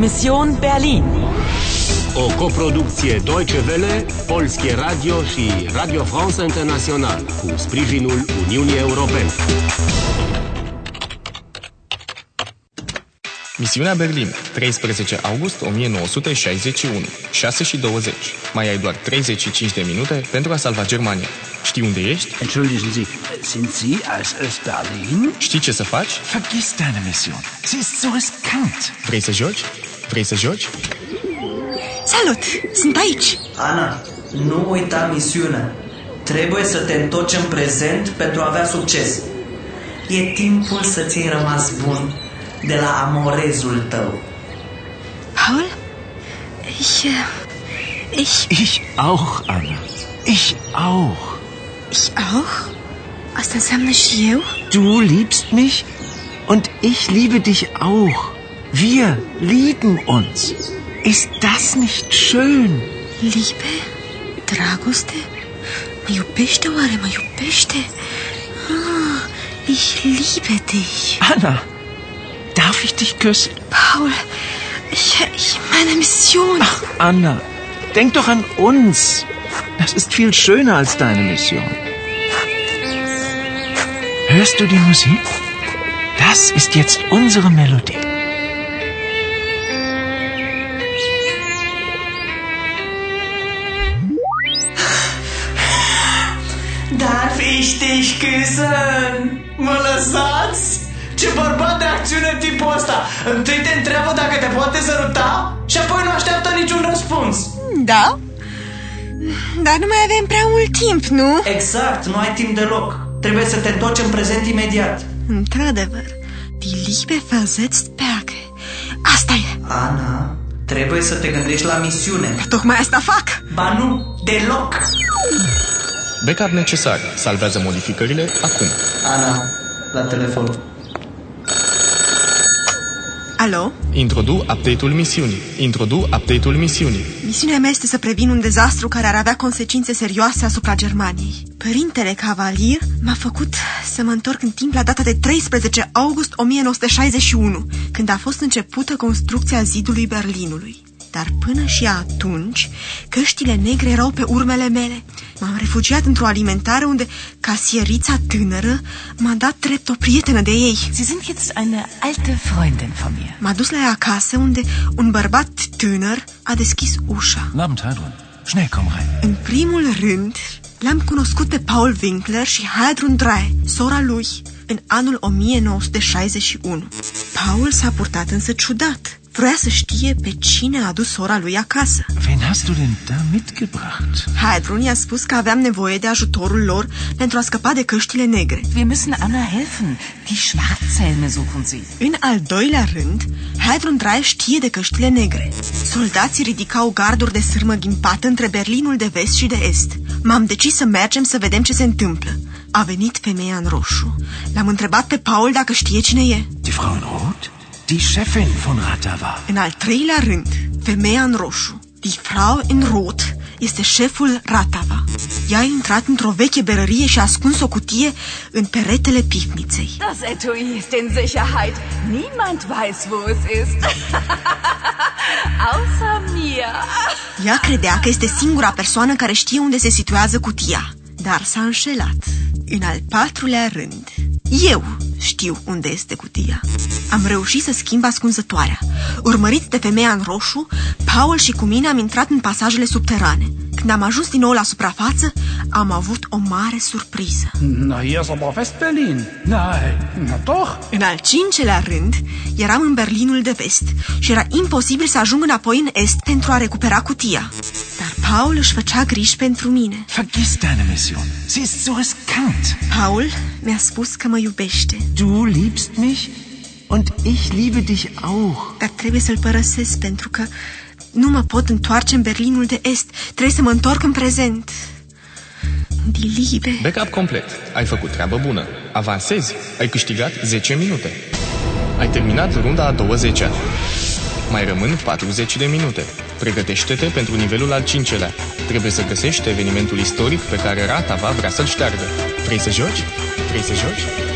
Mission Berlin. O coproducție Deutsche Welle, Polskie Radio și Radio France International cu sprijinul Uniunii Europene. Misiunea Berlin, 13 august 1961, 6 și 20. Mai ai doar 35 de minute pentru a salva Germania. Știi unde ești? Entschuldigen Sie, sind Sie aus Öst-Berlin? Știi ce să faci? Vergiss deine Mission. Sie ist so riskant. Vrei să joci? Vrei să joci? Salut! Sunt aici! Ana, nu uita misiunea. Trebuie să te întorci în prezent pentru a avea succes. E timpul să ți-ai rămas bun de la amorezul tău. Paul? Ich, äh, ich, Ich auch, Anna. Ich auch. ich auch? Asta înseamnă și eu? Du liebst mich und ich liebe dich auch. Wir lieben uns. Ist das nicht schön? Liebe? Iubește oare? Mă iubește? Ah, ich liebe dich. Anna, darf ich dich küssen? Paul, ich, ich meine Mission. Ach, Anna, denk doch an uns. Das ist viel schöner als deine Mission. Hörst du die Musik? Das ist jetzt unsere Melodie. Darf ich dich küssen? Mă lăsați? Ce bărbat de acțiune tipul ăsta! Întâi te întreabă dacă te poate săruta și apoi nu așteaptă niciun răspuns. Da? Dar nu mai avem prea mult timp, nu? Exact, nu ai timp deloc. Trebuie să te întorci în prezent imediat. Într-adevăr, die Liebe versetzt Berge. Asta e. Ana, trebuie să te gândești la misiune. Tocmai asta fac. Ba nu, deloc! Backup necesar. Salvează modificările acum. Ana, la telefon. Alo? Introdu update-ul misiunii. Introdu update-ul misiunii. Misiunea mea este să previn un dezastru care ar avea consecințe serioase asupra Germaniei. Părintele Cavalier m-a făcut să mă întorc în timp la data de 13 august 1961, când a fost începută construcția zidului Berlinului. Dar până și atunci, căștile negre erau pe urmele mele. M-am refugiat într-o alimentare unde casierița tânără m-a dat drept o prietenă de ei. Sie sind jetzt eine alte Freundin von mir. M-a dus la ea acasă unde un bărbat tânăr a deschis ușa. Guten Abend, Heidrun. Schnell, komm rein. În primul rând, l-am cunoscut pe Paul Winkler și Heidrun Drae, sora lui, în anul 1961. Paul s-a purtat însă ciudat. Vroia să știe pe cine a adus sora lui acasă. Wen hast du denn da mitgebracht? Heidrun i-a spus că aveam nevoie de ajutorul lor pentru a scăpa de căștile negre. Wir müssen Anna helfen. Die Schwarzhelme suchen sie. În al doilea rând, Heidrun Drae știe de căștile negre. Soldații ridicau garduri de sârmă ghimpată între Berlinul de vest și de est. M-am decis să mergem să vedem ce se întâmplă. A venit femeia în roșu. L-am întrebat pe Paul dacă știe cine e. Die Frau in Rot? Die Chefin von Ratava. În al treilea rând, femeia în roșu, Die Frau in Rot, este șeful Ratava. Ea a intrat într-o veche berărie și a ascuns o cutie în peretele pivniței. Das Etui ist in Sicherheit. Niemand weiß, wo es ist. Außer mir. Ea credea că este singura persoană care știe unde se situează cutia, dar s-a înșelat. În al patrulea rând, eu știu unde este cutia. Am reușit să schimb ascunzătoarea. Urmăriți de femeia în roșu, Paul și cu mine am intrat în pasajele subterane. Când am ajuns din nou la suprafață, am avut o mare surpriză. Na, hier ist aber West-Berlin. Nein, na doch. În al cincelea rând, eram în Berlinul de vest și era imposibil să ajung înapoi în est pentru a recupera cutia. Dar Paul își făcea griji pentru mine. Vergiss deine Mission. Sie ist so riskant. Paul mi-a spus că mă iubește, Du liebst mich und ich liebe dich auch. dar trebuie să-l părăsesc pentru că nu mă pot întoarce în Berlinul de Est. Trebuie să mă întorc în prezent. Die Liebe. Backup complet. Ai făcut treabă bună. Avansezi. Ai câștigat 10 minute. Ai terminat runda a 20-a. Mai rămân 40 de minute. Pregătește-te pentru nivelul al 5-lea. Trebuie să găsești evenimentul istoric pe care Ratava vrea să-l șteargă. Vrei să joci? Vrei să joci?